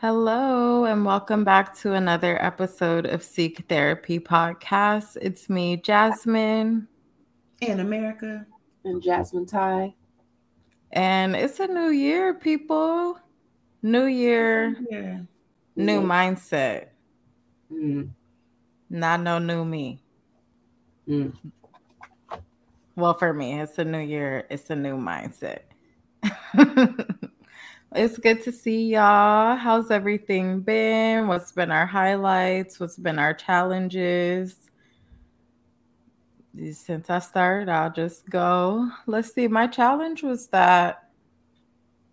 Hello, and welcome back to another episode of Seek Therapy Podcast. It's me, Jasmine. And America. And Jasmine Ty. And it's a new year, people. New year, Yeah. new mindset. Mm, Not no new me. mm. Well, for me, it's a new year, it's a new mindset. it's good to see y'all. How's everything been? What's been our highlights? What's been our challenges? Since I started, I'll just go. Let's see. My challenge was that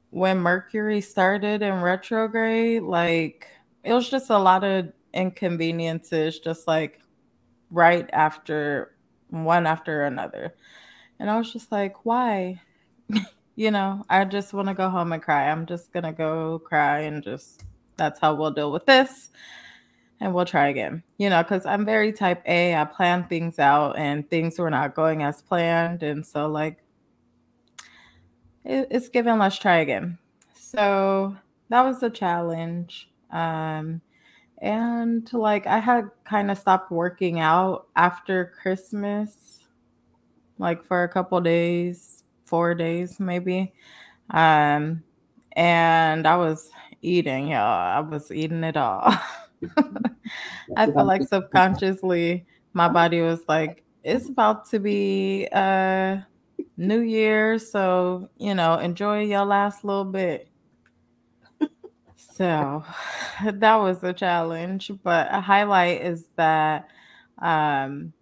when Mercury started in retrograde, like it was just a lot of inconveniences, just like right after one after another. And I was just like, why? you know, I just want to go home and cry. I'm just going to go cry and just, that's how we'll deal with this. And we'll try again, you know, because I'm very type A. I plan things out and things were not going as planned. And so, like, it, it's given, let's try again. So that was a challenge. Um, and like, I had kind of stopped working out after Christmas like for a couple days, four days maybe. Um, and I was eating, y'all. I was eating it all. I feel like subconsciously my body was like, it's about to be uh New Year, so you know, enjoy your last little bit. So that was a challenge, but a highlight is that um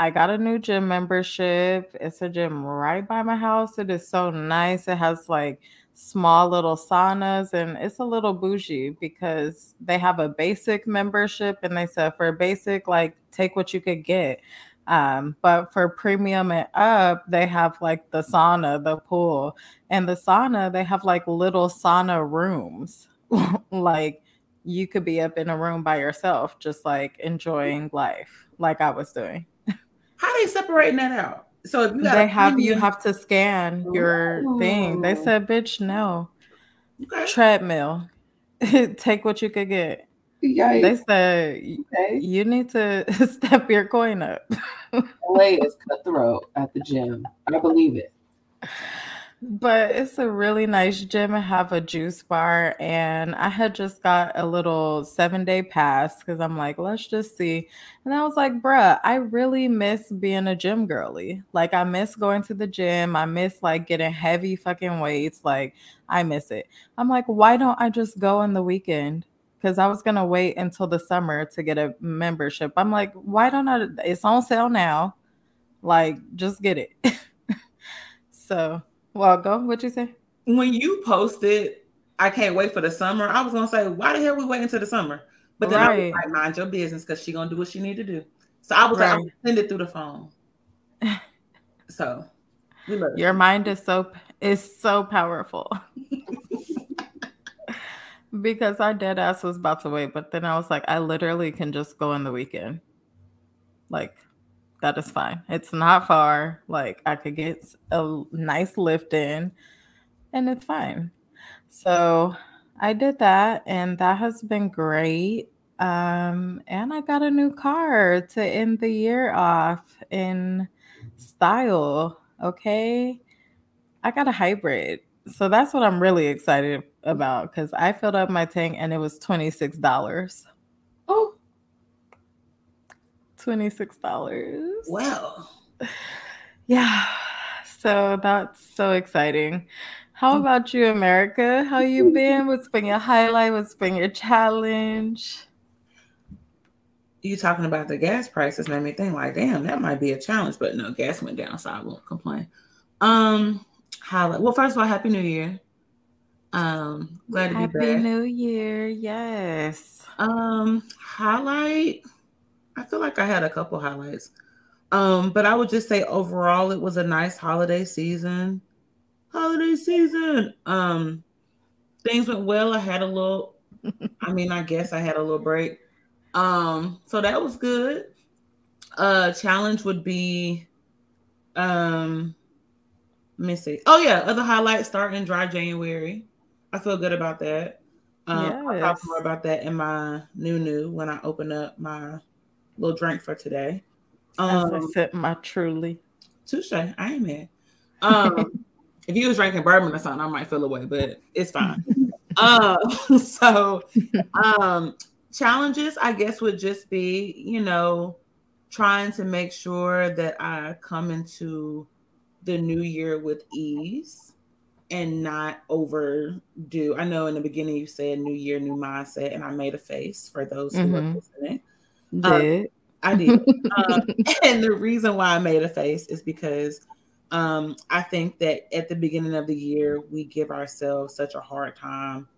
I got a new gym membership. It's a gym right by my house. It is so nice. It has like small little saunas and it's a little bougie because they have a basic membership and they said for basic, like take what you could get. Um, but for premium and up, they have like the sauna, the pool, and the sauna, they have like little sauna rooms. like you could be up in a room by yourself, just like enjoying life, like I was doing. How they separating that out? So if you got they a have you have to scan your thing. They oh. said, "Bitch, no Okay. treadmill. Take what you could get." They said Okay. you need to step your coin up. LA is cutthroat at the gym. I believe it. But it's a really nice gym. Have a juice bar, and I had just got a little seven day pass because I'm like, let's just see. And I was like, bruh, I really miss being a gym girly. Like, I miss going to the gym. I miss like getting heavy fucking weights. Like, I miss it. I'm like, why don't I just go on the weekend? Because I was gonna wait until the summer to get a membership. I'm like, why don't I? It's on sale now. Like, just get it. so, well, go. What you say? When you posted, I can't wait for the summer. I was gonna say, why the hell we wait until the summer? But then I was like, mind your business, because she gonna do what she need to do. So I was like, I'm Right. gonna send it through the phone. So we love Your you. mind is so is so powerful. because our dead ass was about to wait, but then I was like, I literally can just go in the weekend. Like, that is fine. It's not far. Like, I could get a nice lift in, and it's fine. So I did that, and that has been great. Um, and I got a new car to end the year off in style. Okay. I got a hybrid. So that's what I'm really excited about because I filled up my tank and it was $26. Oh, $26. Wow. Yeah. So that's so exciting. How about you, America? How you been? What's been your highlight? What's been your challenge? you talking about the gas prices made me think like, damn, that might be a challenge. But no, gas went down, so I won't complain. Um, highlight. Well, first of all, happy New Year. Um, glad to be back. Happy. New Year. Yes. Um, highlight. I feel like I had a couple highlights. Um, but I would just say overall it was a nice holiday season. Holiday season. Um, things went well. I had a little, I mean, I guess I had a little break. Um, so that was good. Uh challenge would be um let me see. Oh yeah, other highlights start in dry January. I feel good about that. Um, I'll talk more about that in my new new when I open up my little drink for today. Um, As I sip my truly. Touche. I ain't mad. Um, if you was drinking bourbon or something, I might feel away, but it's fine. uh, so, um, challenges, I guess, would just be, you know, trying to make sure that I come into the new year with ease and not overdo. I know in the beginning you said new year, new mindset, and I made a face for those who mm-hmm. are listening. Did. Um, I did. um, and the reason why I made a face is because um, I think that at the beginning of the year, we give ourselves such a hard time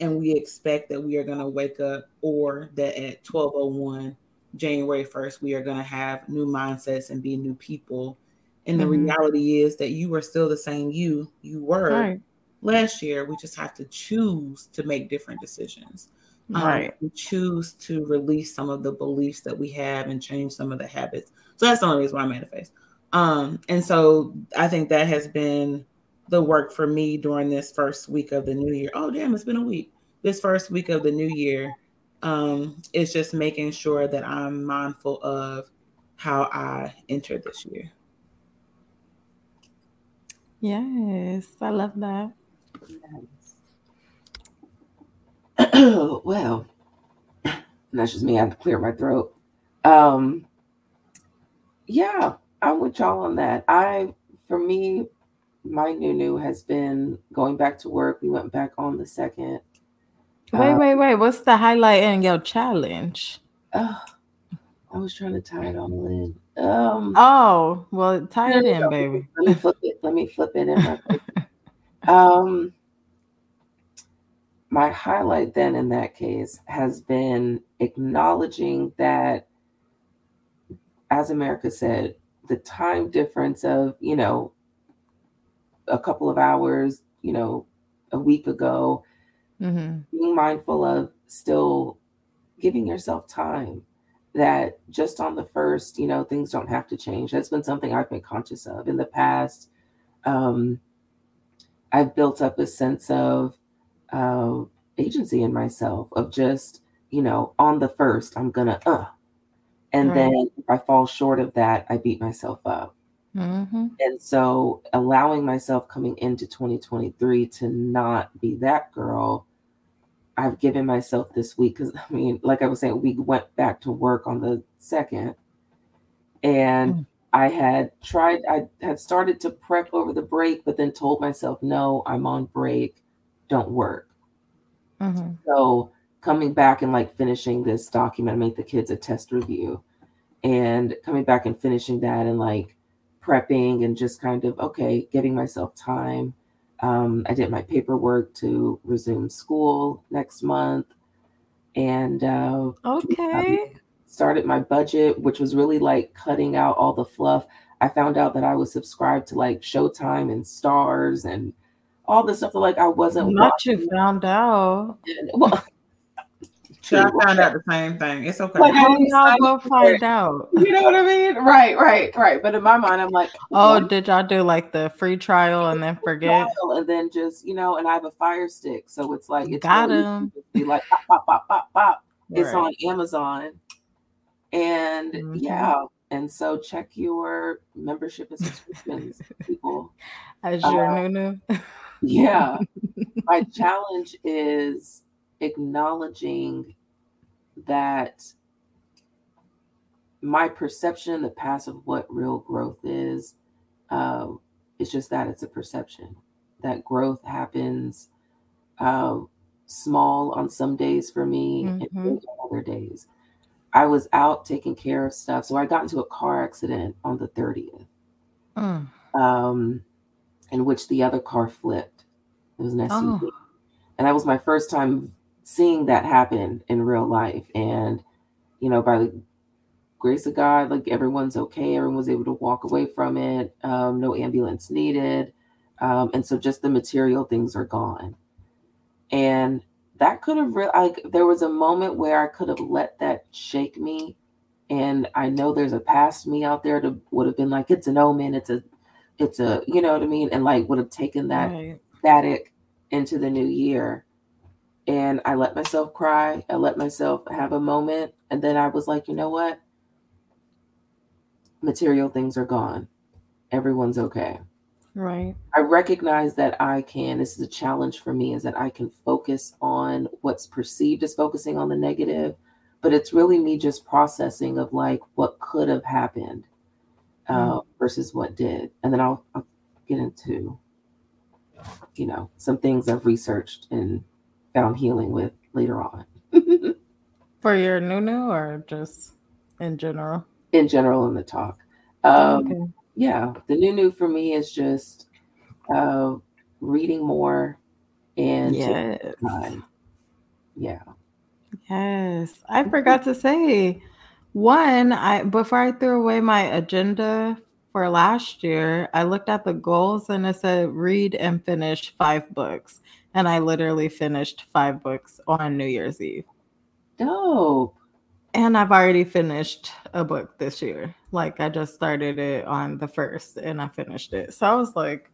and we expect that we are going to wake up or that at 1201 January 1st, we are going to have new mindsets and be new people and the mm-hmm. reality is that you are still the same you you were right. last year. We just have to choose to make different decisions. Um, right. Um, we choose to release some of the beliefs that we have and change some of the habits. So that's the only reason why I made a face. Um, and so I think that has been the work for me during this first week of the new year. Oh, damn, it's been a week. This first week of the new year um, is just making sure that I'm mindful of how I enter this year. Yes, I love that. well, that's just me. I have to clear my throat. Um, yeah, I'm with y'all on that. I, for me, my new new has been going back to work. We went back on the second. Wait, um, wait, wait. What's the highlight in your challenge? Uh, I was trying to tie it all in. Um, oh, well, tie it in, baby. Let me flip it. Let me flip it in. um, my highlight then in that case has been acknowledging that, as America said, the time difference of, you know, a couple of hours, you know, a week ago, mm-hmm. being mindful of still giving yourself time that just on the first, you know, things don't have to change. That's been something I've been conscious of in the past. Um, I've built up a sense of uh, agency in myself of just, you know, on the first, I'm gonna, uh, and right. then if I fall short of that, I beat myself up. Mm-hmm. And so allowing myself coming into 2023 to not be that girl I've given myself this week because I mean, like I was saying, we went back to work on the second, and mm. I had tried, I had started to prep over the break, but then told myself, no, I'm on break, don't work. Mm-hmm. So coming back and like finishing this document, make the kids a test review, and coming back and finishing that and like prepping and just kind of okay, giving myself time um, I did my paperwork to resume school next month, and uh, okay, started my budget, which was really like cutting out all the fluff. I found out that I was subscribed to like Showtime and Starz and all the stuff that like I wasn't. Not you found out. And, well, Should I found out the same thing? It's okay. Like, how y'all go find out? You know what I mean? Right, right, right. But in my mind, I'm like, oh, did y'all do like the free trial and then forget? And then just you know, and I have a fire stick, so it's like it's got really him. Be like pop, pop, pop, pop, pop. Right. It's on Amazon, and mm-hmm. yeah, and so check your membership and subscriptions, people. As your uh, new new. Yeah, my challenge is acknowledging that my perception in the past of what real growth is, uh, it's just that it's a perception. That growth happens uh, small on some days for me mm-hmm. and other days. I was out taking care of stuff. So I got into a car accident on the 30th, mm. um, in which the other car flipped. It was an SUV. Oh. And that was my first time seeing that happen in real life. And, you know, by the grace of God, like everyone's okay. Everyone was able to walk away from it. Um, no ambulance needed. Um, and so just the material things are gone. And that could have really, like, there was a moment where I could have let that shake me. And I know there's a past me out there that would have been like, it's an omen, it's a, it's a, you know what I mean? And like would have taken that right. Static into the new year and I let myself cry. I let myself have a moment. And then I was like, you know what? Material things are gone. Everyone's okay. Right. I recognize that I can, this is a challenge for me, is that I can focus on what's perceived as focusing on the negative, but it's really me just processing of like what could have happened uh, mm. versus what did. And then I'll, I'll get into, you know, some things I've researched and found healing with later on. For your new new or just in general? In general, in the talk. Um, okay. Yeah, the new new for me is just uh, reading more and yes. yeah. Yes, I forgot to say one. I before I threw away my agenda for last year, I looked at the goals and it said read and finish five books and I literally finished five books on New Year's Eve. Dope. And I've already finished a book this year. Like I just started it on the first and I finished it. So I was like,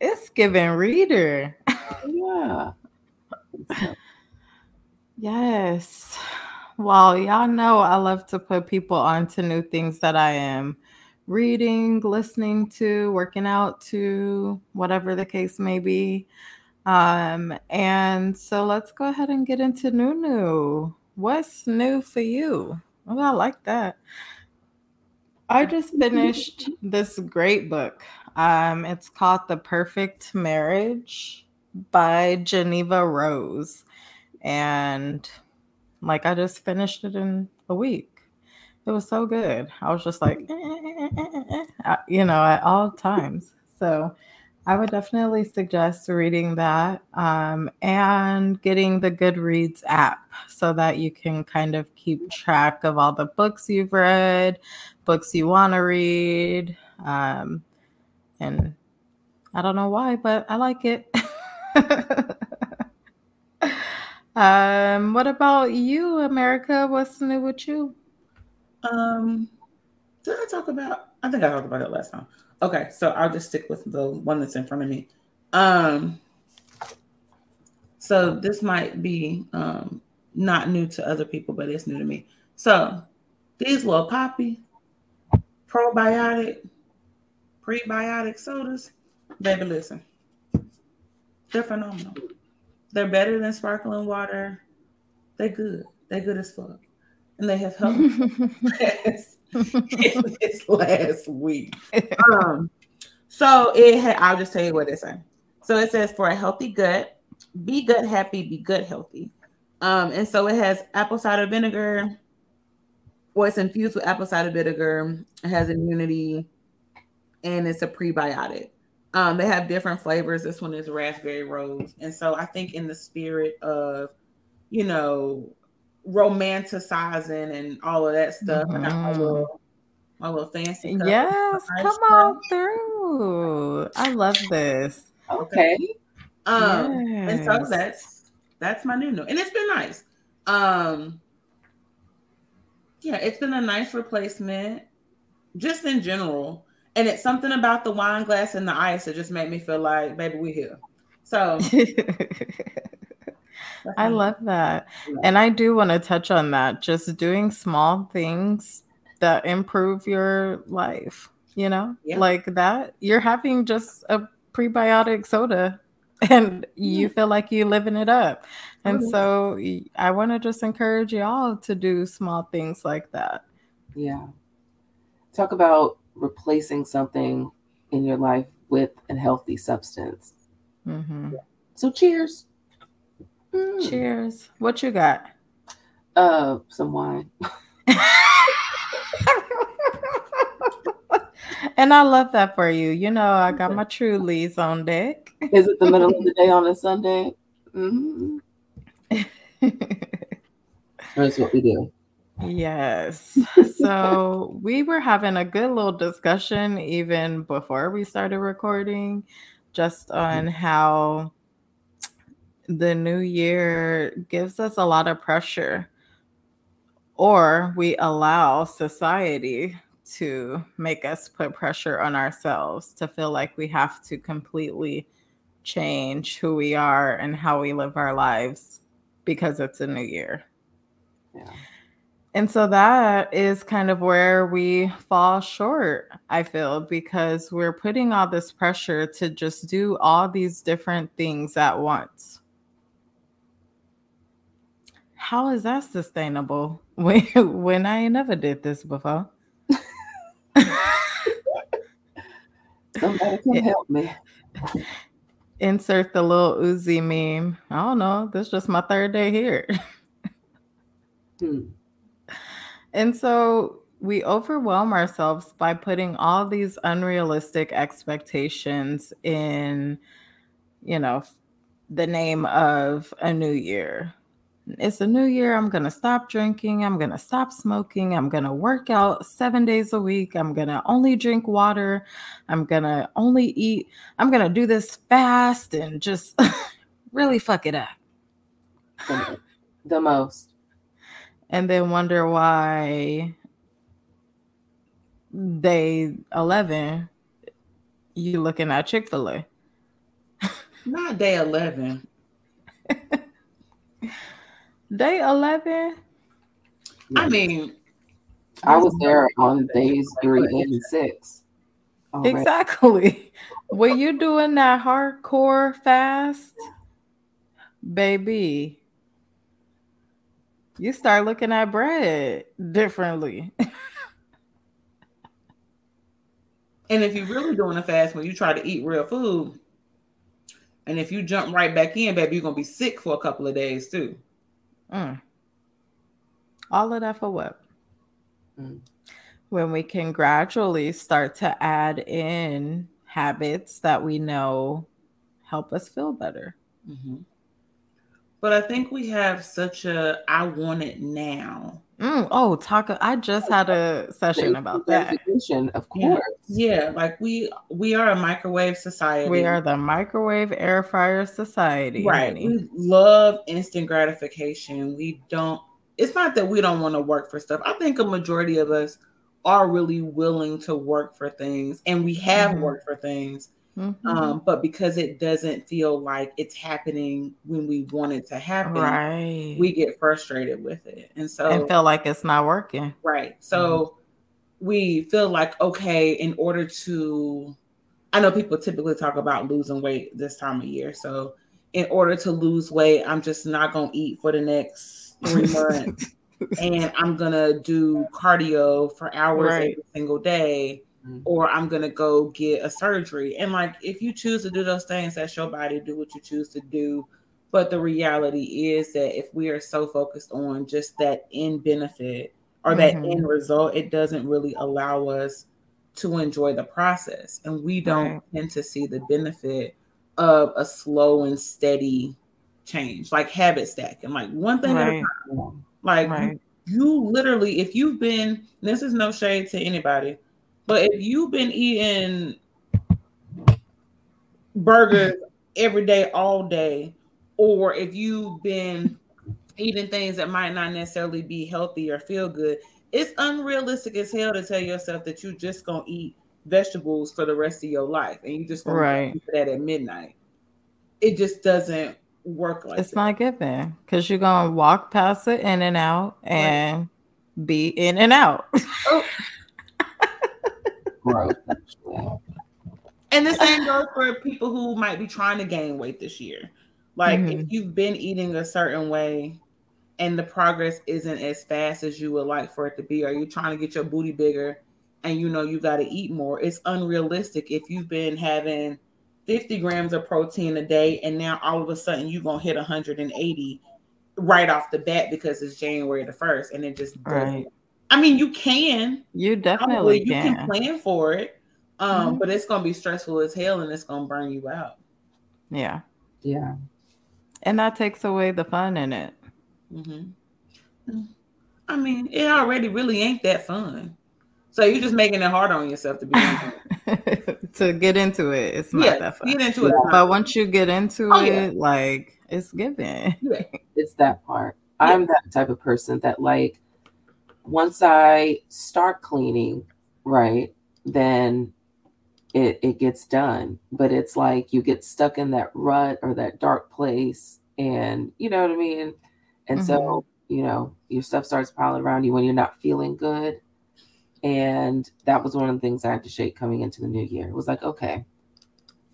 it's giving reader. Yeah. yes. Well, y'all know I love to put people onto new things that I am reading, listening to, working out to, whatever the case may be. Um, and so let's go ahead and get into Nunu. What's new for you? Oh, I like that. I just finished this great book. Um, it's called The Perfect Marriage by Jeneva Rose. And like I just finished it in a week. It was so good. I was just like, eh, eh, eh, you know, at all times. So I would definitely suggest reading that um, and getting the Goodreads app so that you can kind of keep track of all the books you've read, books you want to read. Um, and I don't know why, but I like it. um, what about you, America? What's new with you? Um, did I talk about? I think I talked about it last time. Okay, so I'll just stick with the one that's in front of me. Um, so this might be um, not new to other people, but it's new to me. So these little Poppi probiotic, prebiotic sodas, baby, listen, they're phenomenal. They're better than sparkling water. They're good. They're good as fuck, and they have helped in this last week. Um, so it ha- I'll just tell you what it says. So it says for a healthy gut, be gut happy, be gut healthy. Um, and so it has apple cider vinegar. Well, it's infused with apple cider vinegar. It has immunity, and it's a prebiotic. Um, they have different flavors. This one is raspberry rose, and so I think in the spirit of, you know, romanticizing and all of that stuff. Mm-hmm. I got my little, my little fancy. Yes, come on through. I love this. Okay. Um, yes. and so that's that's my new note, and it's been nice. Um, yeah, it's been a nice replacement, just in general. And it's something about the wine glass and the ice that just made me feel like, baby, we here. So I uh-huh. love that. And I do want to touch on that. Just doing small things that improve your life, you know, yeah. like that. You're having just a prebiotic soda and you mm-hmm. feel like you're living it up. And oh, so I want to just encourage y'all to do small things like that. Yeah. Talk about replacing something in your life with a healthy substance. Mm-hmm. So, cheers. Mm. Cheers. What you got? Uh, some wine. and I love that for you. You know, I got my true Trulies on deck. Is it the middle of the day on a Sunday? Mm-hmm. That's what we do. Yes. So we were having a good little discussion even before we started recording, just on how the new year gives us a lot of pressure, or we allow society to make us put pressure on ourselves to feel like we have to completely change who we are and how we live our lives because it's a new year. Yeah. And so that is kind of where we fall short, I feel, because we're putting all this pressure to just do all these different things at once. How is that sustainable when, when I never did this before? Somebody can help me. Insert the little Uzi meme. I don't know. This is just my third day here. Hmm. And so we overwhelm ourselves by putting all these unrealistic expectations in, you know, the name of a new year. It's a new year. I'm going to stop drinking. I'm going to stop smoking. I'm going to work out seven days a week. I'm going to only drink water. I'm going to only eat. I'm going to do this fast and just really fuck it up. The, the most. And then wonder why day 11 you looking at Chick-fil-A. Not day 11. Day 11? I mean, I was there on days three and six. already. Exactly. when you're doing that hardcore fast, baby, you start looking at bread differently. and if you're really doing a fast when you try to eat real food, and if you jump right back in, baby, you're gonna be sick for a couple of days too. Mm. All of that for what? Mm. When we can gradually start to add in habits that we know help us feel better. Mm-hmm. But I think we have such a I want it now. Mm, oh, talk. I just had a session about that. Gratification, Of Yeah. course. Yeah, like we we are a microwave society. We are the microwave air fryer society. right. honey. We love instant gratification. We don't. It's not that we don't want to work for stuff. I think a majority of us are really willing to work for things, and we have Mhm. worked for things. Mhm. Um, but because it doesn't feel like it's happening when we want it to happen, right. we get frustrated with it. And so and feel like it's not working. Right. So we feel like, okay, in order to, I know people typically talk about losing weight this time of year. So in order to lose weight, I'm just not going to eat for the next three months. and I'm going to do cardio for hours Right. every single day. Mhm. Or I'm gonna go get a surgery. And like if you choose to do those things, that's your body, do what you choose to do. But the reality is that if we are so focused on just that end benefit or that Mhm. end result, it doesn't really allow us to enjoy the process. And we don't Right. tend to see the benefit of a slow and steady change, like habit stacking, like one thing at a time. Like Right. you literally, if you've been, this is no shade to anybody, but if you've been eating burgers every day, all day, or if you've been eating things that might not necessarily be healthy or feel good, it's unrealistic as hell to tell yourself that you're just gonna eat vegetables for the rest of your life and you just gonna Right. eat that at midnight. It just doesn't work like It's that. not given because you're gonna walk past it in and out and be in and out. Growth, actually. And the same goes for people who might be trying to gain weight this year. Like Mhm. if you've been eating a certain way and the progress isn't as fast as you would like for it to be, or you're trying to get your booty bigger and you know you got to eat more, it's unrealistic if you've been having 50 grams of protein a day and now all of a sudden you're going to hit 180 right off the bat because it's January the 1st and it just doesn't. right. I mean, you can, You definitely you can can. plan for it, um, Mhm. but it's gonna be stressful as hell and it's gonna burn you out. Yeah. Yeah. And that takes away the fun in it. Mm-hmm. I mean, it already really ain't that fun. So you're just making it hard on yourself to be. to get into it, it's not yeah, that fun. get into it. But once you get into Oh, it, yeah. like it's given. Yeah. It's that part. I'm that type of person that like once I start cleaning, right, then it it gets done. But it's like you get stuck in that rut or that dark place, and you know what I mean. And mm-hmm. so you know your stuff starts piling around you when you're not feeling good. And that was one of the things I had to shake coming into the new year. It was like, okay,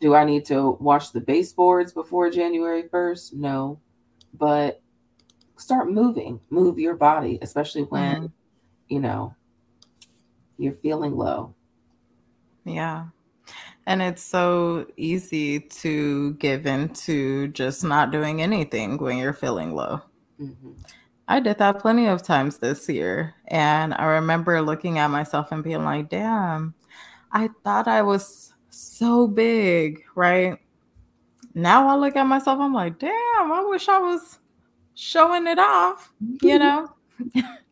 do I need to wash the baseboards before January 1st? No. But start moving, move your body, especially when, mm-hmm. You know, you're feeling low. Yeah. And it's so easy to give into just not doing anything when you're feeling low. Mm-hmm. I did that plenty of times this year. And I remember looking at myself and being like, damn, I thought I was so big, right? Now I look at myself, I'm like, damn, I wish I was showing it off, you know?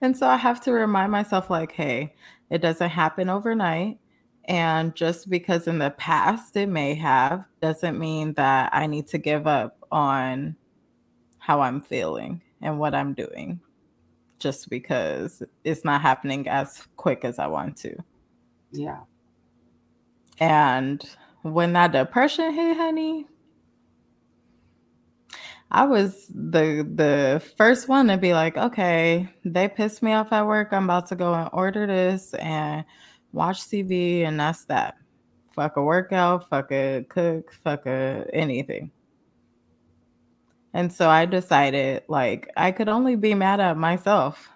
and so I have to remind myself, like, hey, it doesn't happen overnight. And just because in the past it may have, doesn't mean that I need to give up on how I'm feeling and what I'm doing just because it's not happening as quick as I want to. Yeah. And when that depression hit, honey, I was the the first one to be like, okay, they pissed me off at work. I'm about to go and order this and watch TV, and that's that. Fuck a workout, fuck a cook, fuck a anything. And so I decided like I could only be mad at myself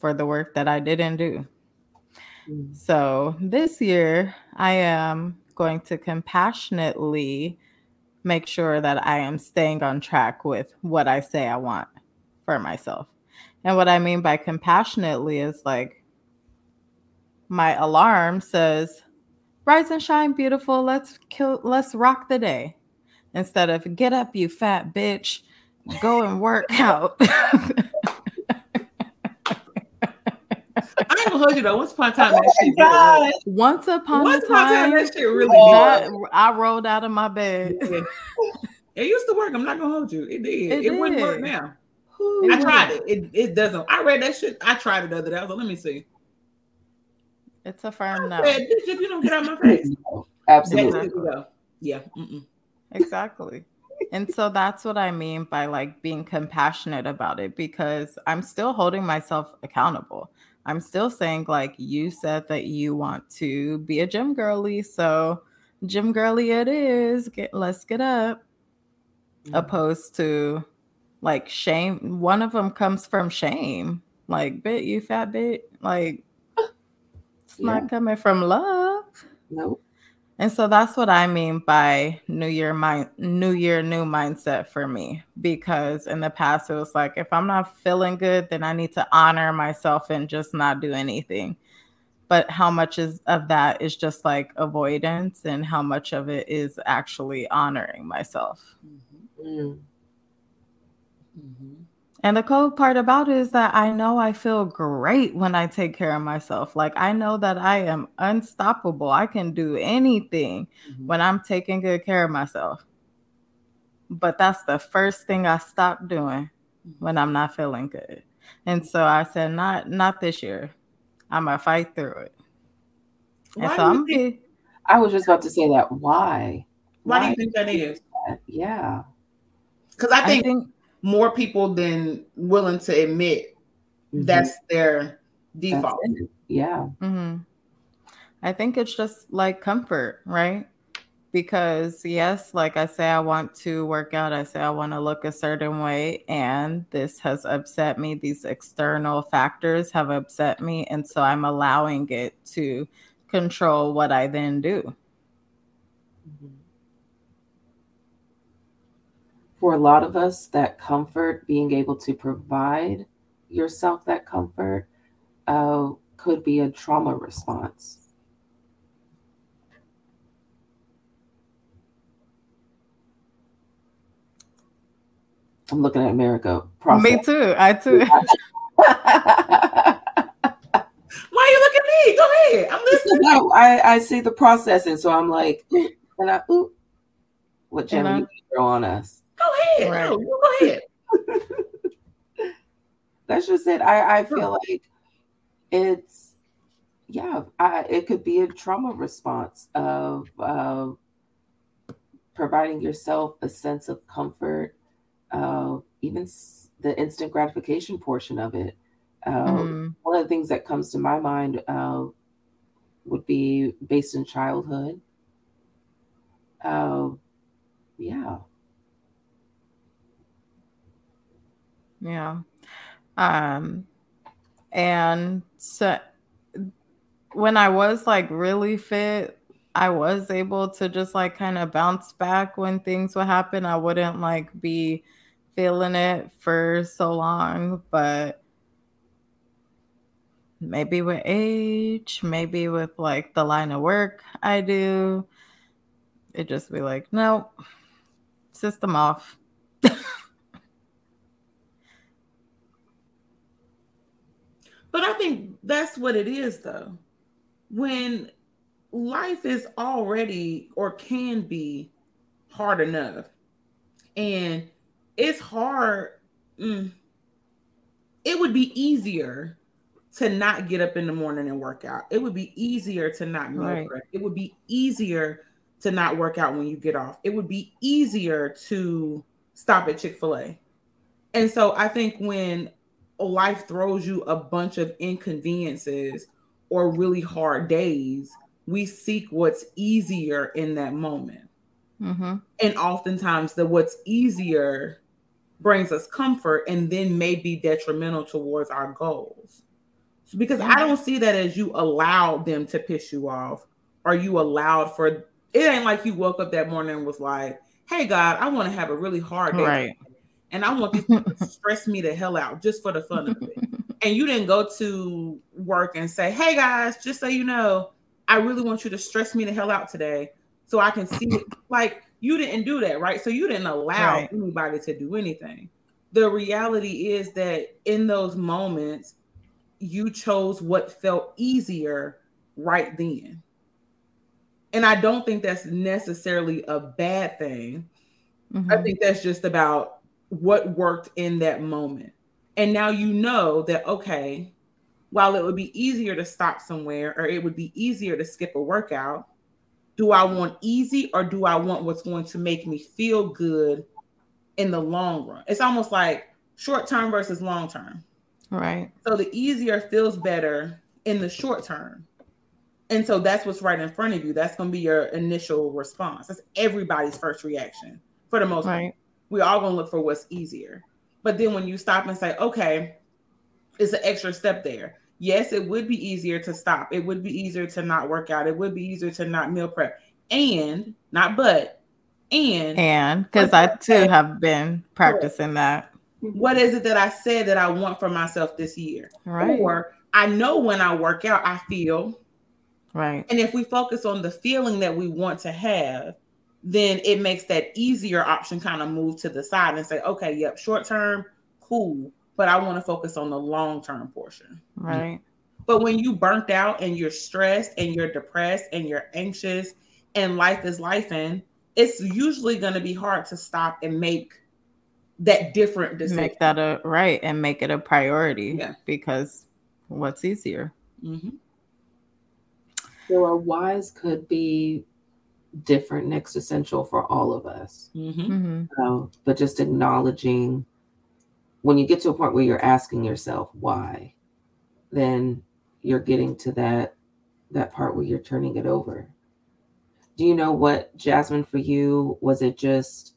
for the work that I didn't do. Mm. So this year, I am going to compassionately make sure that I am staying on track with what I say I want for myself. And what I mean by compassionately is like my alarm says, "Rise and shine, beautiful. Let's kill. Let's rock the day." Instead of "Get up, you fat bitch. Go and work out." I ain't gonna hold you though. Once upon a time, oh that shit God. Once upon Once a time, time, that shit really that, I rolled out of my bed. It used to work. I'm not gonna hold you. It did. It, it wouldn't work now. It I tried it. it. It doesn't. I read that shit. I tried it the other day. I was like, let me see. It's a firm no. Said, if you don't get out my face. Absolutely. Yeah. Mm-mm. Exactly. and so that's what I mean by like being compassionate about it because I'm still holding myself accountable. I'm still saying, like, you said that you want to be a gym girly. So, gym girly it is. Get, let's get up. Mm-hmm. Opposed to like shame. One of them comes from shame. Like, bit, you fat bit. Like, it's yeah. not coming from love. Nope. And so that's what I mean by new year mind new year new mindset for me because in the past it was like if I'm not feeling good then I need to honor myself and just not do anything. But how much is of that is just like avoidance and how much of it is actually honoring myself. Mm-hmm. Mm. Mm-hmm. And the cool part about it is that I know I feel great when I take care of myself. Like I know that I am unstoppable. I can do anything mm-hmm. when I'm taking good care of myself. But that's the first thing I stop doing mm-hmm. when I'm not feeling good. And so I said, not not this year. I'm gonna fight through it. Why and so I'm think, be, I was just about to say that. Why? Why, why do you think that is? That? Yeah. Because I think, I think more people than willing to admit mm-hmm. that's their default. That's yeah. Mm-hmm. I think it's just like comfort, right? Because, yes, like I say, I want to work out. I say I want to look a certain way. And this has upset me. These external factors have upset me. And so I'm allowing it to control what I then do. Mm-hmm. For a lot of us, that comfort, being able to provide yourself that comfort, uh, could be a trauma response. I'm looking at America. Process. Me too. I too. Why you look at me? Go ahead. I'm listening. No, I, I see the processing, so I'm like, and I, ooh, what gem you throw on us? Go ahead. Right. No, go ahead. That's just it. I, I feel like it's yeah, I, it could be a trauma response of uh, providing yourself a sense of comfort, uh, even the instant gratification portion of it. Uh, mm. One of the things that comes to my mind uh, would be based in childhood. Uh, yeah. Yeah. Um, and so when I was like really fit, I was able to just like kind of bounce back when things would happen. I wouldn't like be feeling it for so long, but maybe with age, maybe with like the line of work I do, it just be like, nope, system off. But I think that's what it is, though. When life is already or can be hard enough, and it's hard, mm, it would be easier to not get up in the morning and work out. It would be easier to not meal right. prep. It would be easier to not work out when you get off. It would be easier to stop at Chick fil A. And so I think when life throws you a bunch of inconveniences or really hard days, we seek what's easier in that moment. Mm-hmm. And oftentimes, the what's easier brings us comfort and then may be detrimental towards our goals. So, because I don't see that as you allowed them to piss you off or you allowed for it ain't like you woke up that morning and was like, Hey God, I want to have a really hard day. Right and I want people to stress me the hell out just for the fun of it. And you didn't go to work and say, "Hey guys, just so you know, I really want you to stress me the hell out today, so I can see it." Like you didn't do that, right? So you didn't allow right. anybody to do anything. The reality is that in those moments, you chose what felt easier right then. And I don't think that's necessarily a bad thing. Mm-hmm. I think that's just about what worked in that moment. And now you know that, okay, while it would be easier to stop somewhere or it would be easier to skip a workout, do I want easy or do I want what's going to make me feel good in the long run? It's almost like short term versus long term. Right. So the easier feels better in the short term. And so that's what's right in front of you. That's going to be your initial response. That's everybody's first reaction for the most right. part we're all gonna look for what's easier. But then when you stop and say, okay, it's an extra step there. Yes, it would be easier to stop. It would be easier to not work out. It would be easier to not meal prep. And not but and and because I too have been practicing that. What is it that I said that I want for myself this year? Right. Or I know when I work out, I feel right. And if we focus on the feeling that we want to have, then it makes that easier option kind of move to the side and say, okay, yep, short term, cool, but I want to focus on the long term portion. Right. But when you burnt out and you're stressed and you're depressed and you're anxious and life is life in, it's usually going to be hard to stop and make that different decision. Make that a right and make it a priority. Yeah. Because what's easier? Mm-hmm. So a whys could be different next essential for all of us. Mm-hmm. Uh, but just acknowledging when you get to a point where you're asking yourself why, then you're getting to that that part where you're turning it over. Do you know what, Jasmine, for you, was it just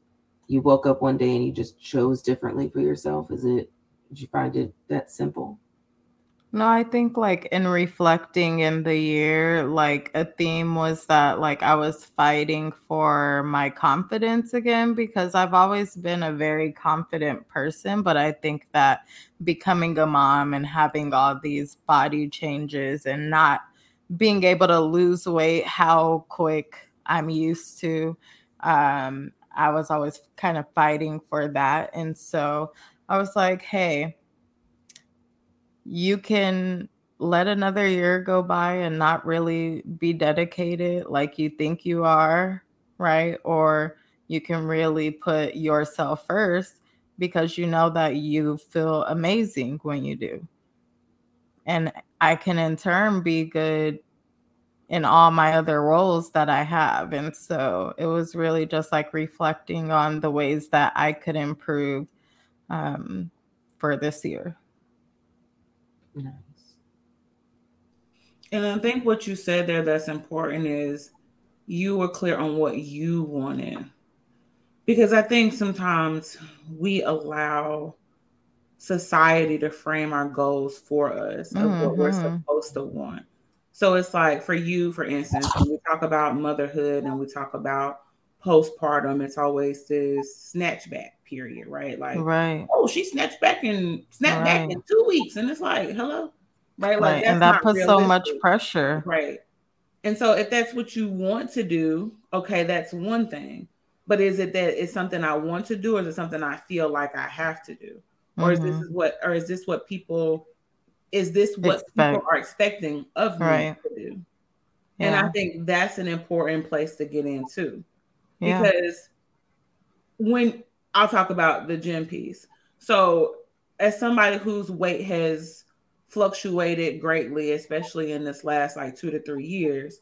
you woke up one day and you just chose differently for yourself? Is it, did you find it that simple? No, I think like in reflecting in the year, like a theme was that like I was fighting for my confidence again because I've always been a very confident person, but I think that becoming a mom and having all these body changes and not being able to lose weight how quick I'm used to, um, I was always kind of fighting for that. And so I was like, hey, you can let another year go by and not really be dedicated like you think you are, right? Or you can really put yourself first because you know that you feel amazing when you do. and I can in turn be good in all my other roles that I have. And so it was really just like reflecting on the ways that I could improve um, for this year. Nice. And I think what you said there that's important is you were clear on what you wanted. Because I think sometimes we allow society to frame our goals for us of mm-hmm. what we're mm-hmm. supposed to want. So it's like for you, for instance, when we talk about motherhood and we talk about postpartum, it's always this snatchback period, right? Like, right. oh, she snatched back and snapped right. back in two weeks, and it's like, hello, right? Like, right. and that puts realistic. so much pressure, right? And so, if that's what you want to do, okay, that's one thing. But is it that it's something I want to do, or is it something I feel like I have to do, or mm-hmm. is this what, or is this what people, is this what Expect. people are expecting of me right. to do? Yeah. And I think that's an important place to get into, yeah. because when I'll talk about the gym piece. So, as somebody whose weight has fluctuated greatly, especially in this last like two to three years,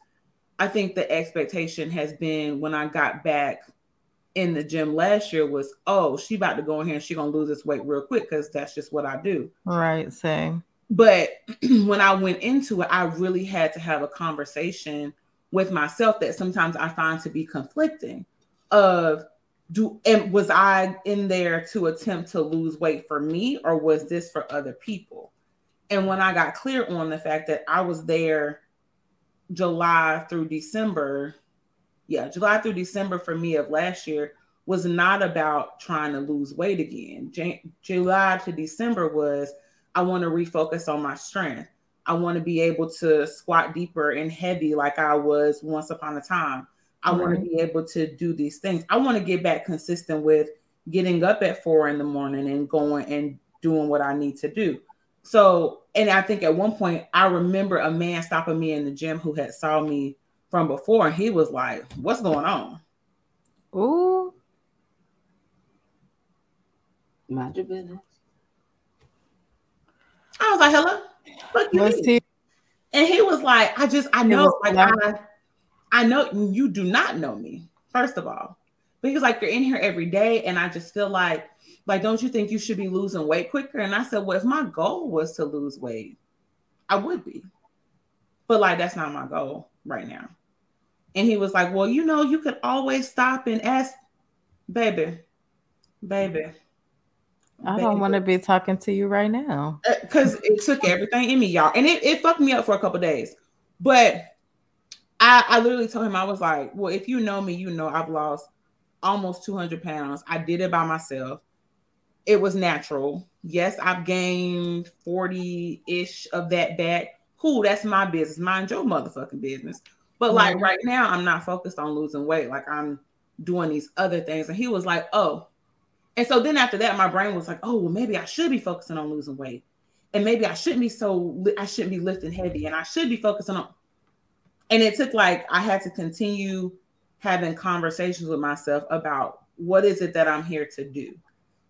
I think the expectation has been when I got back in the gym last year was, oh, she about to go in here and she gonna lose this weight real quick because that's just what I do. Right, same. But when I went into it, I really had to have a conversation with myself that sometimes I find to be conflicting of do and was I in there to attempt to lose weight for me or was this for other people? And when I got clear on the fact that I was there July through December, yeah, July through December for me of last year was not about trying to lose weight again. July to December was I want to refocus on my strength. I want to be able to squat deeper and heavy like I was once upon a time. I right. want to be able to do these things. I want to get back consistent with getting up at four in the morning and going and doing what I need to do. So, and I think at one point I remember a man stopping me in the gym who had saw me from before, and he was like, "What's going on?" Ooh, mind your business. I was like, "Hello." What he? And he was like, "I just, I know, like, I." I know you do not know me, first of all, because like you're in here every day, and I just feel like, like, don't you think you should be losing weight quicker? And I said, well, if my goal was to lose weight, I would be, but like that's not my goal right now. And he was like, well, you know, you could always stop and ask, baby, baby. I don't want to be talking to you right now because uh, it took everything in me, y'all, and it, it fucked me up for a couple days. But I, I literally told him, I was like, well, if you know me, you know I've lost almost 200 pounds. I did it by myself. It was natural. Yes, I've gained 40 ish of that back. Cool, that's my business. Mind your motherfucking business. But like mm-hmm. right now, I'm not focused on losing weight. Like I'm doing these other things. And he was like, oh. And so then after that, my brain was like, oh, well, maybe I should be focusing on losing weight. And maybe I shouldn't be so, I shouldn't be lifting heavy. And I should be focusing on, and it took like I had to continue having conversations with myself about what is it that I'm here to do.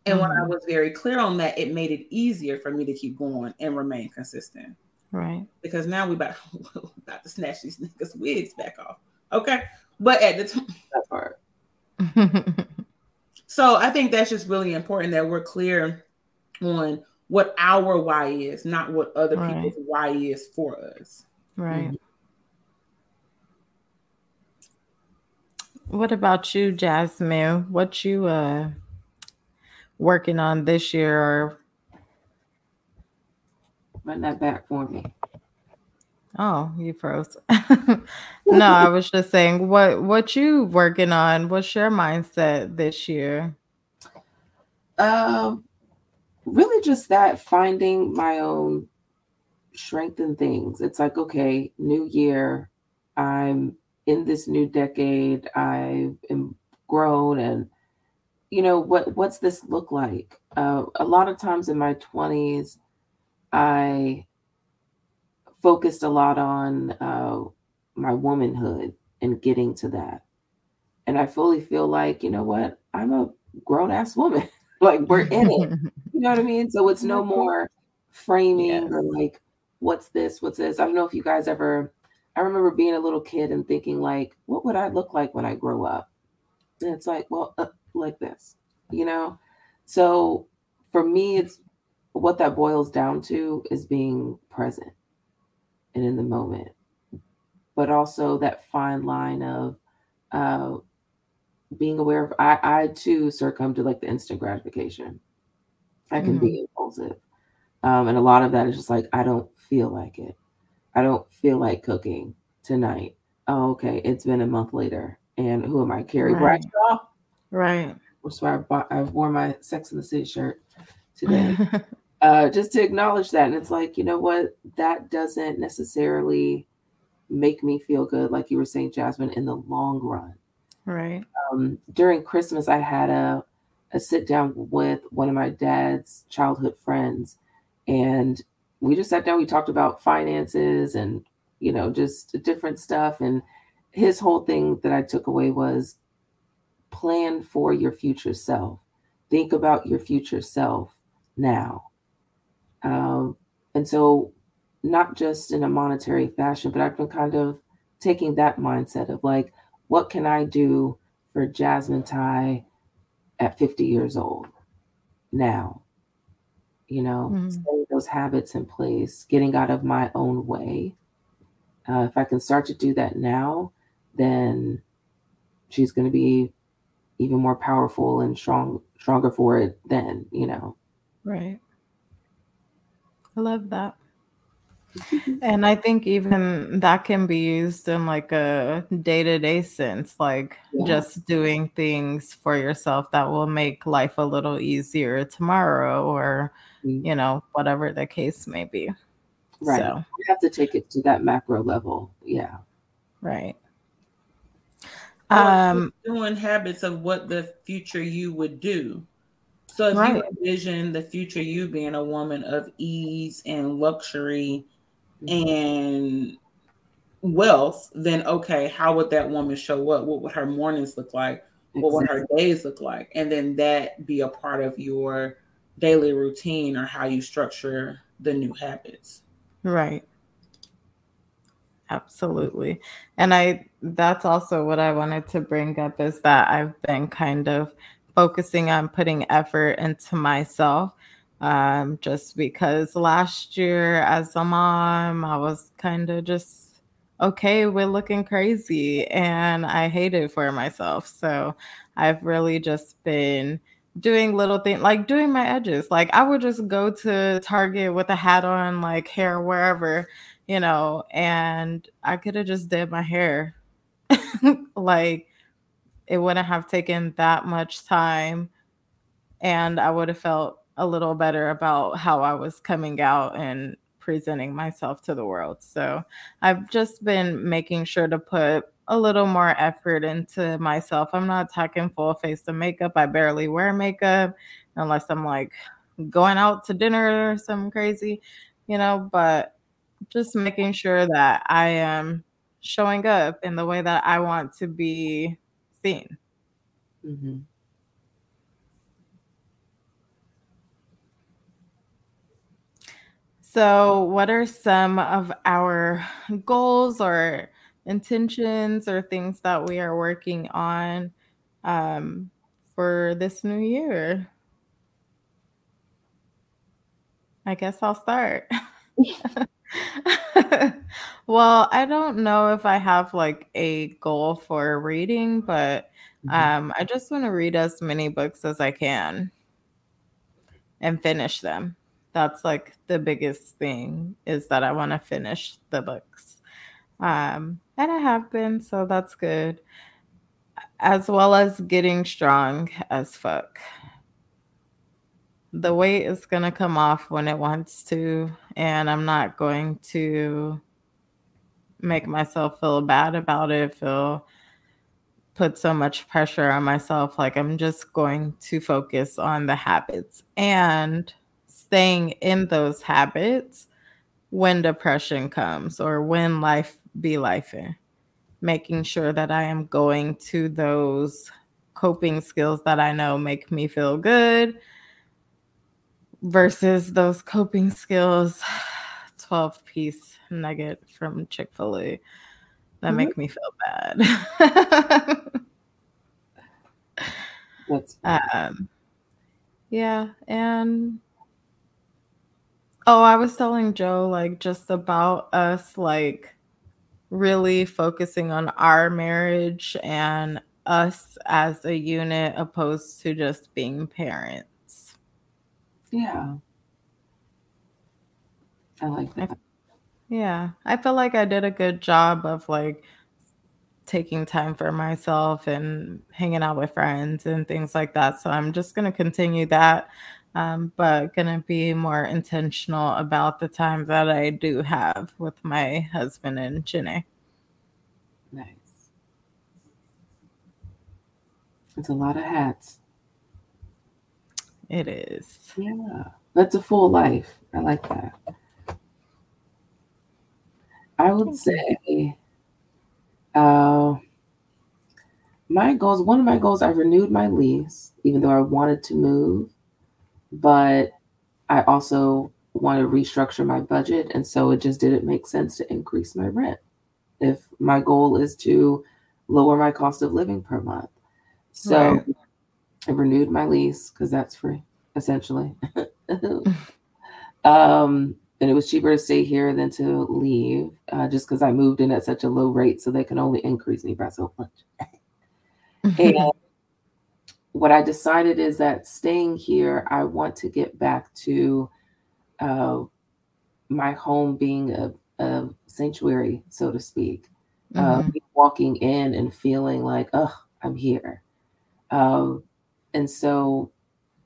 And mm-hmm. when I mm-hmm. was very clear on that, it made it easier for me to keep going and remain consistent. Right. Because now we about, about to snatch these niggas' wigs back off. Okay. But at the time, that part. so I think that's just really important that we're clear on what our why is, not what other right. people's why is for us. Right. Mm-hmm. What about you, Jasmine? What you uh working on this year or run that back for me? Oh, you froze. no, I was just saying what what you working on? What's your mindset this year? Um really just that finding my own strength in things. It's like, okay, new year, I'm in this new decade i am grown and you know what what's this look like uh, a lot of times in my 20s i focused a lot on uh, my womanhood and getting to that and i fully feel like you know what i'm a grown-ass woman like we're in it you know what i mean so it's no more framing yes. or like what's this? What's this? I don't know if you guys ever, I remember being a little kid and thinking, like, what would I look like when I grow up? And it's like, well, uh, like this, you know? So for me, it's what that boils down to is being present and in the moment, but also that fine line of uh, being aware of. I, I too succumb to like the instant gratification. I can mm-hmm. be impulsive, um, and a lot of that is just like I don't feel like it. I don't feel like cooking tonight. Oh, okay. It's been a month later, and who am I? Carrie right. Bradshaw. Right. Which is why I bought, I've worn my Sex in the City shirt today. uh, just to acknowledge that. And it's like, you know what? That doesn't necessarily make me feel good, like you were saying, Jasmine, in the long run. Right. Um, during Christmas, I had a, a sit down with one of my dad's childhood friends, and we just sat down. We talked about finances and, you know, just different stuff. And his whole thing that I took away was plan for your future self. Think about your future self now. Um, and so, not just in a monetary fashion, but I've been kind of taking that mindset of like, what can I do for Jasmine Ty at 50 years old now? You know, mm-hmm. setting those habits in place, getting out of my own way. Uh, if I can start to do that now, then she's going to be even more powerful and strong, stronger for it then. You know. Right. I love that. and I think even that can be used in like a day to day sense, like yeah. just doing things for yourself that will make life a little easier tomorrow or. You know, whatever the case may be. Right. So. You have to take it to that macro level. Yeah. Right. Um, doing habits of what the future you would do. So if right. you envision the future you being a woman of ease and luxury mm-hmm. and wealth, then okay, how would that woman show up? What would her mornings look like? What would her days look like? And then that be a part of your daily routine or how you structure the new habits. Right. Absolutely. And I that's also what I wanted to bring up is that I've been kind of focusing on putting effort into myself. Um, just because last year as a mom, I was kind of just okay we're looking crazy and I hated it for myself. So I've really just been doing little things like doing my edges. Like I would just go to Target with a hat on, like hair wherever, you know, and I could have just did my hair. like it wouldn't have taken that much time and I would have felt a little better about how I was coming out and presenting myself to the world. So I've just been making sure to put a little more effort into myself. I'm not talking full face of makeup. I barely wear makeup unless I'm like going out to dinner or something crazy, you know, but just making sure that I am showing up in the way that I want to be seen. Mm-hmm. So, what are some of our goals or intentions or things that we are working on um, for this new year? I guess I'll start. well, I don't know if I have like a goal for reading, but mm-hmm. um, I just want to read as many books as I can and finish them. That's like the biggest thing is that I want to finish the books. Um, and I have been, so that's good. As well as getting strong as fuck the weight is going to come off when it wants to and i'm not going to make myself feel bad about it feel put so much pressure on myself like i'm just going to focus on the habits and staying in those habits when depression comes or when life be life making sure that i am going to those coping skills that i know make me feel good versus those coping skills 12 piece nugget from Chick fil A that mm-hmm. make me feel bad. That's um, yeah, and oh, I was telling Joe like just about us like really focusing on our marriage and us as a unit opposed to just being parents. Yeah. I like that. Yeah. I feel like I did a good job of like taking time for myself and hanging out with friends and things like that. So I'm just going to continue that, um, but going to be more intentional about the time that I do have with my husband and Jenny. Nice. It's a lot of hats. It is. Yeah. That's a full life. I like that. I would say uh, my goals, one of my goals, I renewed my lease, even though I wanted to move, but I also want to restructure my budget. And so it just didn't make sense to increase my rent if my goal is to lower my cost of living per month. So right. I renewed my lease because that's free, essentially. um, and it was cheaper to stay here than to leave uh, just because I moved in at such a low rate. So they can only increase me by so much. and what I decided is that staying here, I want to get back to uh, my home being a, a, sanctuary, so to speak. Uh, mm-hmm. Uh, walking in and feeling like, oh, I'm here. Um, and so,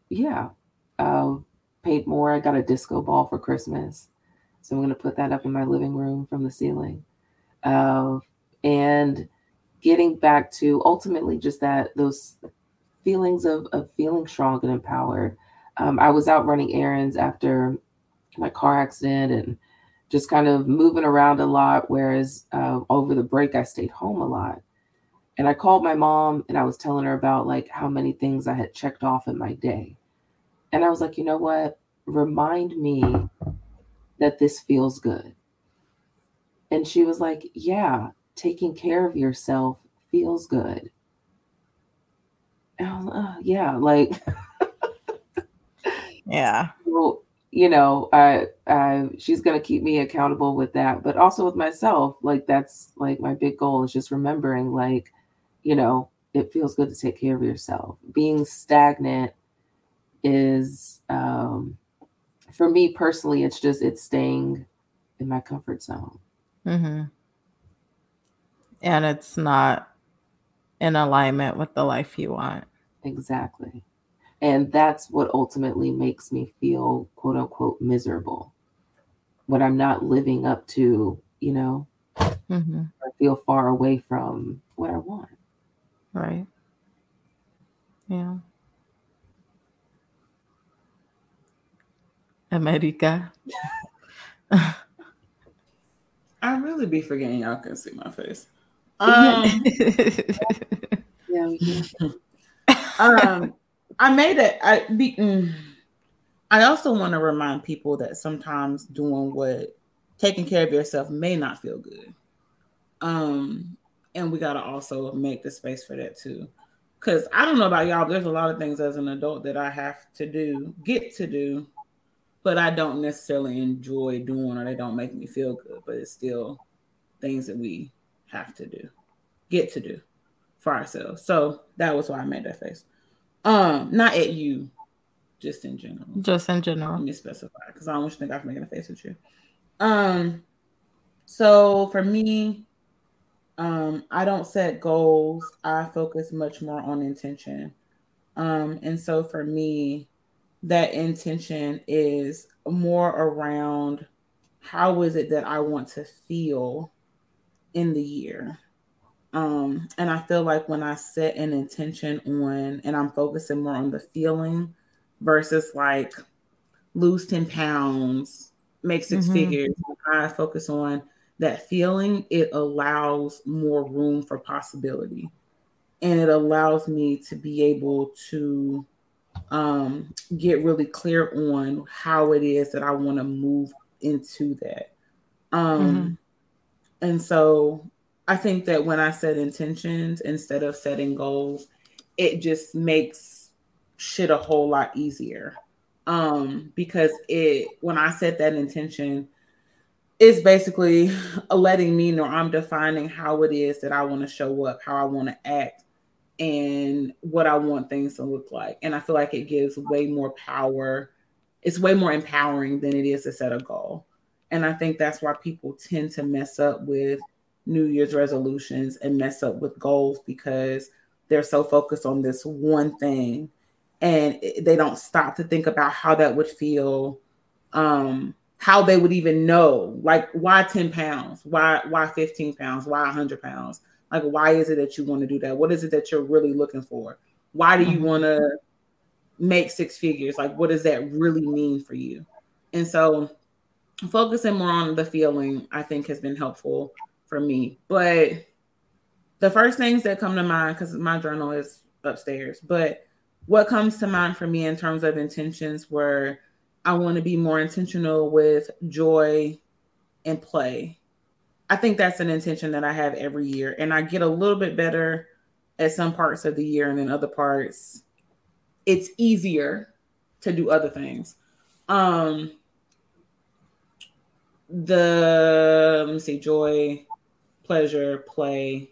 yeah, uh, paid more. I got a disco ball for Christmas. So I'm going to put that up in my living room from the ceiling. Uh, and getting back to ultimately just that, those feelings of, of feeling strong and empowered. Um, I was out running errands after my car accident and just kind of moving around a lot. Whereas uh, over the break, I stayed home a lot. And I called my mom and I was telling her about like how many things I had checked off in my day. And I was like, you know what? Remind me that this feels good. And she was like, yeah, taking care of yourself feels good. Uh, yeah, like, yeah. Well, you know, I, I, she's going to keep me accountable with that, but also with myself. Like, that's like my big goal is just remembering, like, you know, it feels good to take care of yourself. Being stagnant is um, for me personally, it's just it's staying in my comfort zone. Mm-hmm. And it's not in alignment with the life you want. Exactly. And that's what ultimately makes me feel quote unquote miserable. When I'm not living up to, you know, mm-hmm. I feel far away from what I want. Right. Yeah. America. I really be forgetting y'all can see my face. Um, yeah, um, I made it. I be. Mm, I also want to remind people that sometimes doing what taking care of yourself may not feel good. Um, and we gotta also make the space for that too. Cause I don't know about y'all, but there's a lot of things as an adult that I have to do, get to do, but I don't necessarily enjoy doing or they don't make me feel good, but it's still things that we have to do, get to do for ourselves. So that was why I made that face. Um, not at you, just in general. Just in general. Let me specify because I don't want you to think I'm making a face with you. Um, so for me, um, I don't set goals. I focus much more on intention. Um, and so for me, that intention is more around how is it that I want to feel in the year. Um, and I feel like when I set an intention on and I'm focusing more on the feeling versus like lose 10 pounds, make 6 mm-hmm. figures, I focus on that feeling, it allows more room for possibility. And it allows me to be able to um, get really clear on how it is that I want to move into that. Um, mm-hmm. And so I think that when I set intentions instead of setting goals, it just makes shit a whole lot easier. Um, because it when I set that intention, it's basically letting me know I'm defining how it is that I want to show up, how I want to act, and what I want things to look like. And I feel like it gives way more power. It's way more empowering than it is to set a goal. And I think that's why people tend to mess up with New Year's resolutions and mess up with goals because they're so focused on this one thing. And they don't stop to think about how that would feel um how they would even know like why 10 pounds? Why why 15 pounds? Why 100 pounds? Like why is it that you want to do that? What is it that you're really looking for? Why do you mm-hmm. want to make six figures? Like what does that really mean for you? And so focusing more on the feeling i think has been helpful for me. But the first things that come to mind because my journal is upstairs but what comes to mind for me in terms of intentions were i want to be more intentional with joy and play. I think that's an intention that i have every year and i get a little bit better at some parts of the year and then other parts it's easier to do other things. Um the let me see joy pleasure play.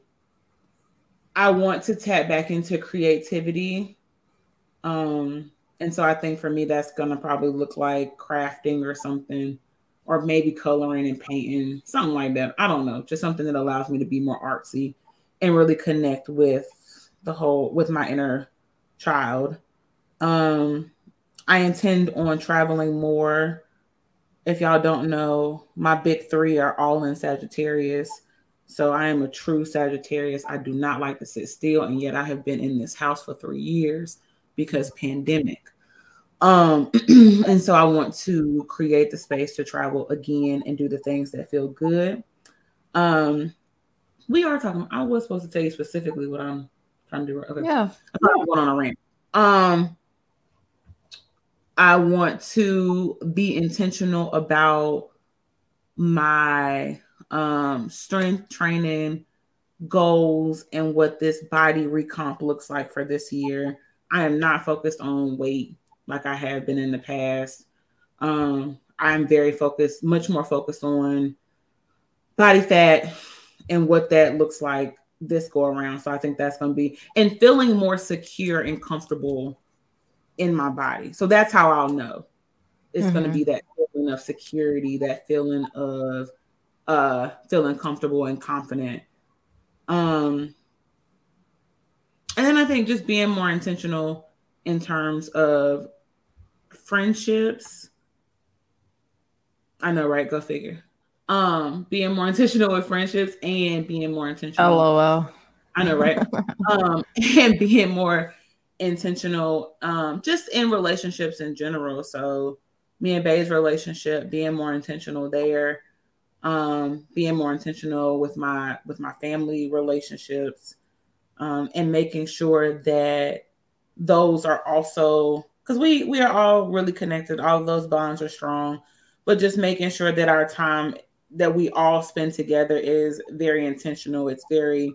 I want to tap back into creativity. Um and so i think for me that's to probably look like crafting or something or maybe coloring and painting something like that. I don't know just something that allows me to be more artsy and really connect with the whole with my inner child. Um i intend on traveling more if y'all don't know, my big three are all in Sagittarius. So I am a true Sagittarius. I do not like to sit still, and yet I have been in this house for three years because pandemic. Um, and so I want to create the space to travel again and do the things that feel good. Um, we are talking. I was supposed to tell you specifically what I'm trying to do. Okay. Yeah. I'm going on a rant. Um, I want to be intentional about my um, strength training goals and what this body recomp looks like for this year. I am not focused on weight like I have been in the past. Um, I'm very focused, much more focused on body fat and what that looks like this go around. So I think that's going to be and feeling more secure and comfortable in my body. So that's how I'll know. It's mm-hmm. going to be that feeling of security, that feeling of uh feeling comfortable and confident. Um and then I think just being more intentional in terms of friendships. I know, right? Go figure. Um, being more intentional with friendships and being more intentional. LOL. I know, right? um, and being more intentional um just in relationships in general. So me and Bay's relationship being more intentional there um being more intentional with my with my family relationships um and making sure that those are also because we we are all really connected. All those bonds are strong but just making sure that our time that we all spend together is very intentional. It's very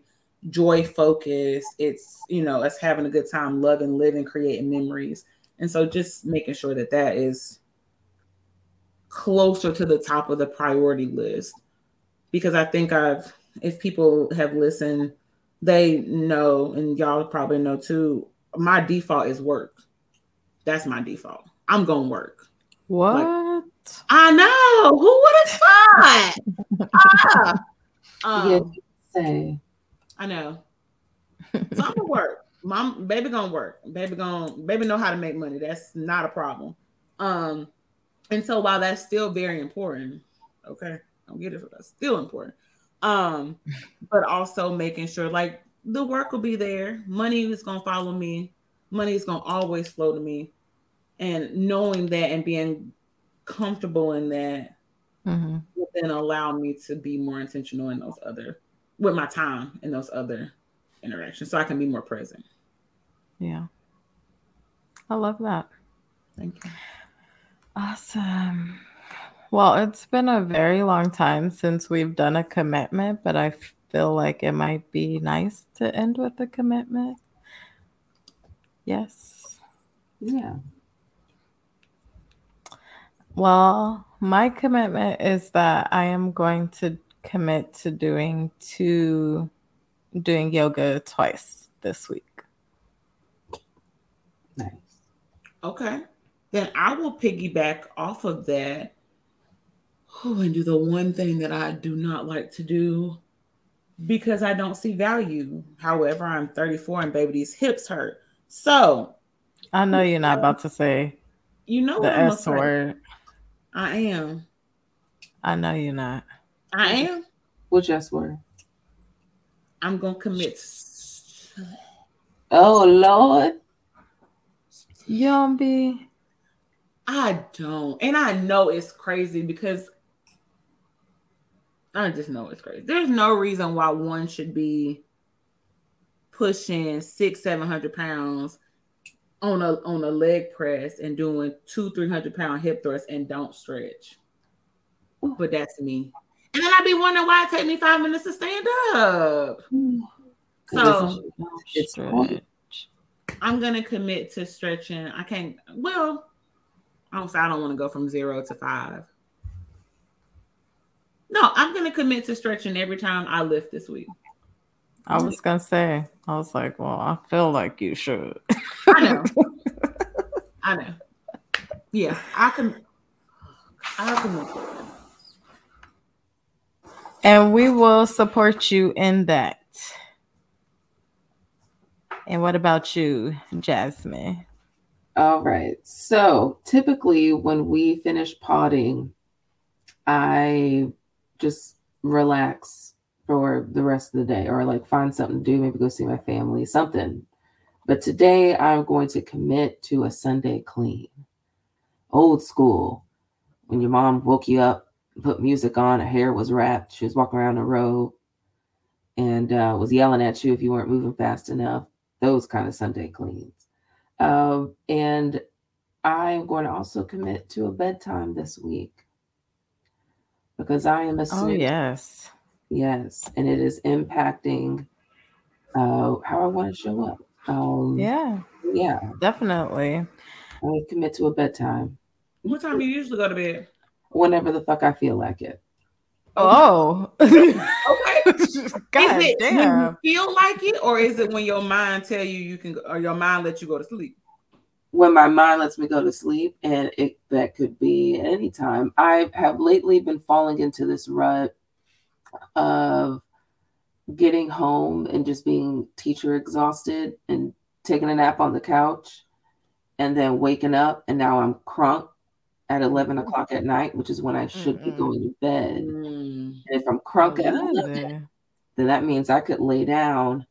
joy focused. It's, you know, us having a good time, loving, living, creating memories. And so just making sure that that is closer to the top of the priority list. Because I think I've, if people have listened, they know, and y'all probably know too, my default is work. That's my default. I'm going to work. What? Like, I know. Who would have thought? ah. um, say I know. So I'm gonna work. Mom, baby gonna work. Baby gonna baby know how to make money. That's not a problem. Um, and so while that's still very important, okay, don't get it, that's still important. Um, but also making sure like the work will be there, money is gonna follow me, money is gonna always flow to me, and knowing that and being comfortable in that mm-hmm. will then allow me to be more intentional in those other with my time in those other interactions so I can be more present. Yeah. I love that. Thank you. Awesome. Well, it's been a very long time since we've done a commitment, but I feel like it might be nice to end with a commitment. Yes. Yeah. Well, my commitment is that I am going to commit to doing two doing yoga twice this week. Nice. Okay. Then I will piggyback off of that. Oh, and do the one thing that I do not like to do because I don't see value. However, I'm 34 and baby, these hips hurt. So I know you're not uh, about to say you know the what I'm gonna S say. word. I am. I know you're not. I am. Which S word? I'm gonna commit. Oh Lord. You I don't, and I know it's crazy because I just know it's crazy. There's no reason why one should be pushing six, seven hundred pounds on a on a leg press and doing two, three hundred pound hip thrusts and don't stretch. But that's me. And then I'd be wondering why it take me five minutes to stand up. So it's stretch. I'm gonna commit to stretching. I can't. Well, I don't say I don't want to go from zero to five. No, I'm gonna commit to stretching every time I lift this week. I was gonna say, I was like, well, I feel like you should. I know. I know. Yeah, I can. I can. And we will support you in that. And what about you, Jasmine? All right. So typically, when we finish potting, I just relax for the rest of the day or like find something to do, maybe go see my family, something. But today, I'm going to commit to a Sunday clean. Old school. When your mom woke you up, put music on, her hair was wrapped, she was walking around the road and uh, was yelling at you if you weren't moving fast enough. Those kind of Sunday cleans. Um, and I'm going to also commit to a bedtime this week because I am a Oh yes. Yes, and it is impacting uh, how I want to show up. Um, Yeah, yeah, definitely. I commit to a bedtime What time do you usually go to bed? Whenever the fuck I feel like it. Oh. Okay. God is it when damn. you feel like it, or is it when your mind tell you you can, or your mind let you go to sleep? When my mind lets me go to sleep, and it that could be any time. I have lately been falling into this rut of getting home and just being teacher exhausted and taking a nap on the couch and then waking up and now I'm crunk at 11 o'clock at night, which is when I should be Mm-mm. going to bed. Mm. And if I'm crunk at 11, then that means I could lay down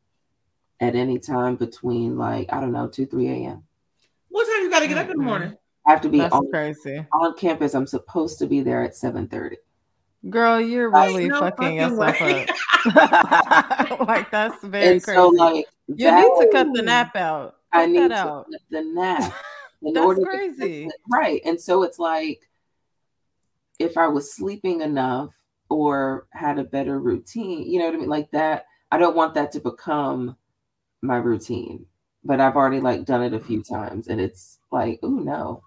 at any time between like, I don't know, 2, 3 a.m. What time you got to get up in the morning? I have to be That's on, crazy. on campus. I'm supposed to be there at 7:30. Girl, you're really no fucking fucking yourself way. up. like that's very And crazy. so like you that- need to cut the nap out. Cut I need to out. cut the nap. in That's order to- crazy. right. And so it's like if I was sleeping enough or had a better routine, you know what I mean? Like that, I don't want that to become my routine. But I've already like done it a few mm-hmm. times and it's like, oh no.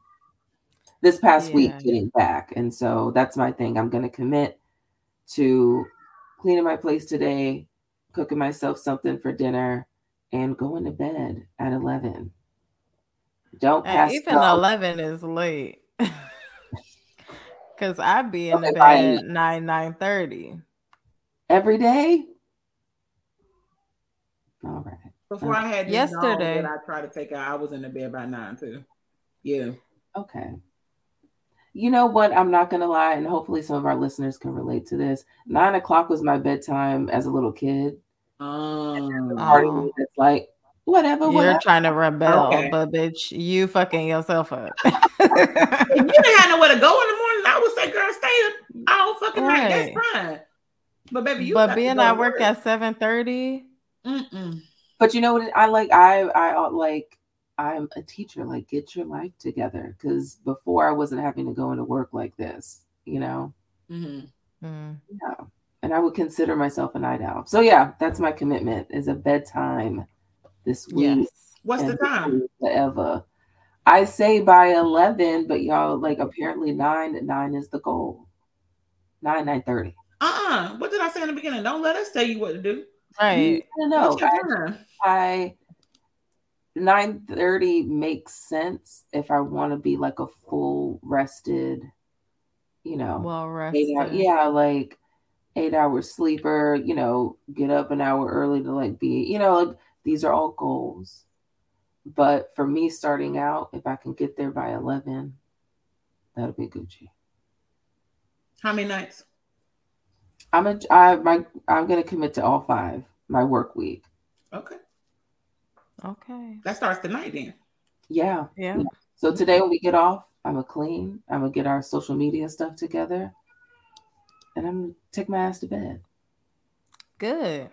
This past week getting back. And so that's my thing. I'm gonna commit to cleaning my place today, cooking myself something for dinner, and going to bed at 11. Don't And even go. 11 is late. Cause I'd be in Okay, the bye. bed 9 9 30. every day. All right. Before I had Yesterday. dog that I tried to take out, I was in the bed by nine too. Yeah. Okay. You know what? I'm not gonna lie, and hopefully some of our listeners can relate to this. Nine o'clock was my bedtime as a little kid. Um, Part of Oh. me that's like, whatever, You're whatever. trying to rebel, Okay. but bitch, you fucking yourself up. if you didn't have nowhere to go in the morning, I would say, girl, stay up all fucking night. Right. That's fine. But baby, you but got to being at to work at 7 30, But you know what? I like. I I uh, like. I'm a teacher. Like, get your life together. Because before I wasn't having to go into work like this. you know. Mm-hmm. Mm. Yeah. And I would consider myself a night owl. So yeah, that's my commitment is a bedtime this week. Yes. What's the time? Forever. I say by eleven, but y'all like apparently nine. Nine is the goal. Nine nine thirty. Uh-uh. What did I say in the beginning? Don't let us tell you what to do. Right. No, no. What's your time? I nine thirty makes sense if I want to be like a full rested, you know, Well eight hour, rested. yeah, like eight hour sleeper. You know, get up an hour early to like be, you know, like these are all goals. But for me, starting out, if I can get there by eleven, that'll be Gucci. How many nights? I'm a, I my I'm gonna commit to all five my work week. Okay. Okay. That starts tonight then. Yeah. Yeah. So today when we get off, I'm gonna clean. I'm gonna get our social media stuff together, and I'm gonna take my ass to bed. Good.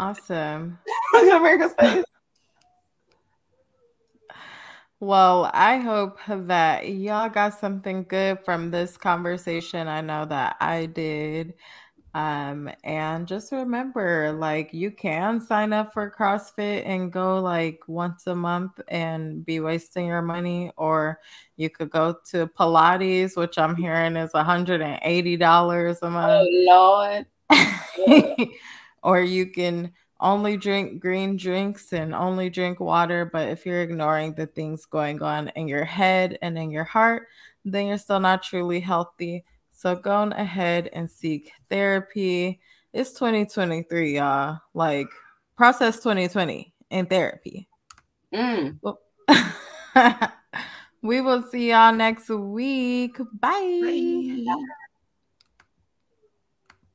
Awesome. Look at America's face. Well, I hope that y'all got something good from this conversation. I know that I did. Um, and just remember, like, you can sign up for CrossFit and go like once a month and be wasting your money, or you could go to Pilates, which I'm hearing is $180 a month. Oh, Lord. or you can only drink green drinks and only drink water. But if you're ignoring the things going on in your head and in your heart, then you're still not truly healthy. So go on ahead and seek therapy. It's 2023, y'all. Like process 2020 in therapy. Mm. we will see y'all next week. Bye. Bye.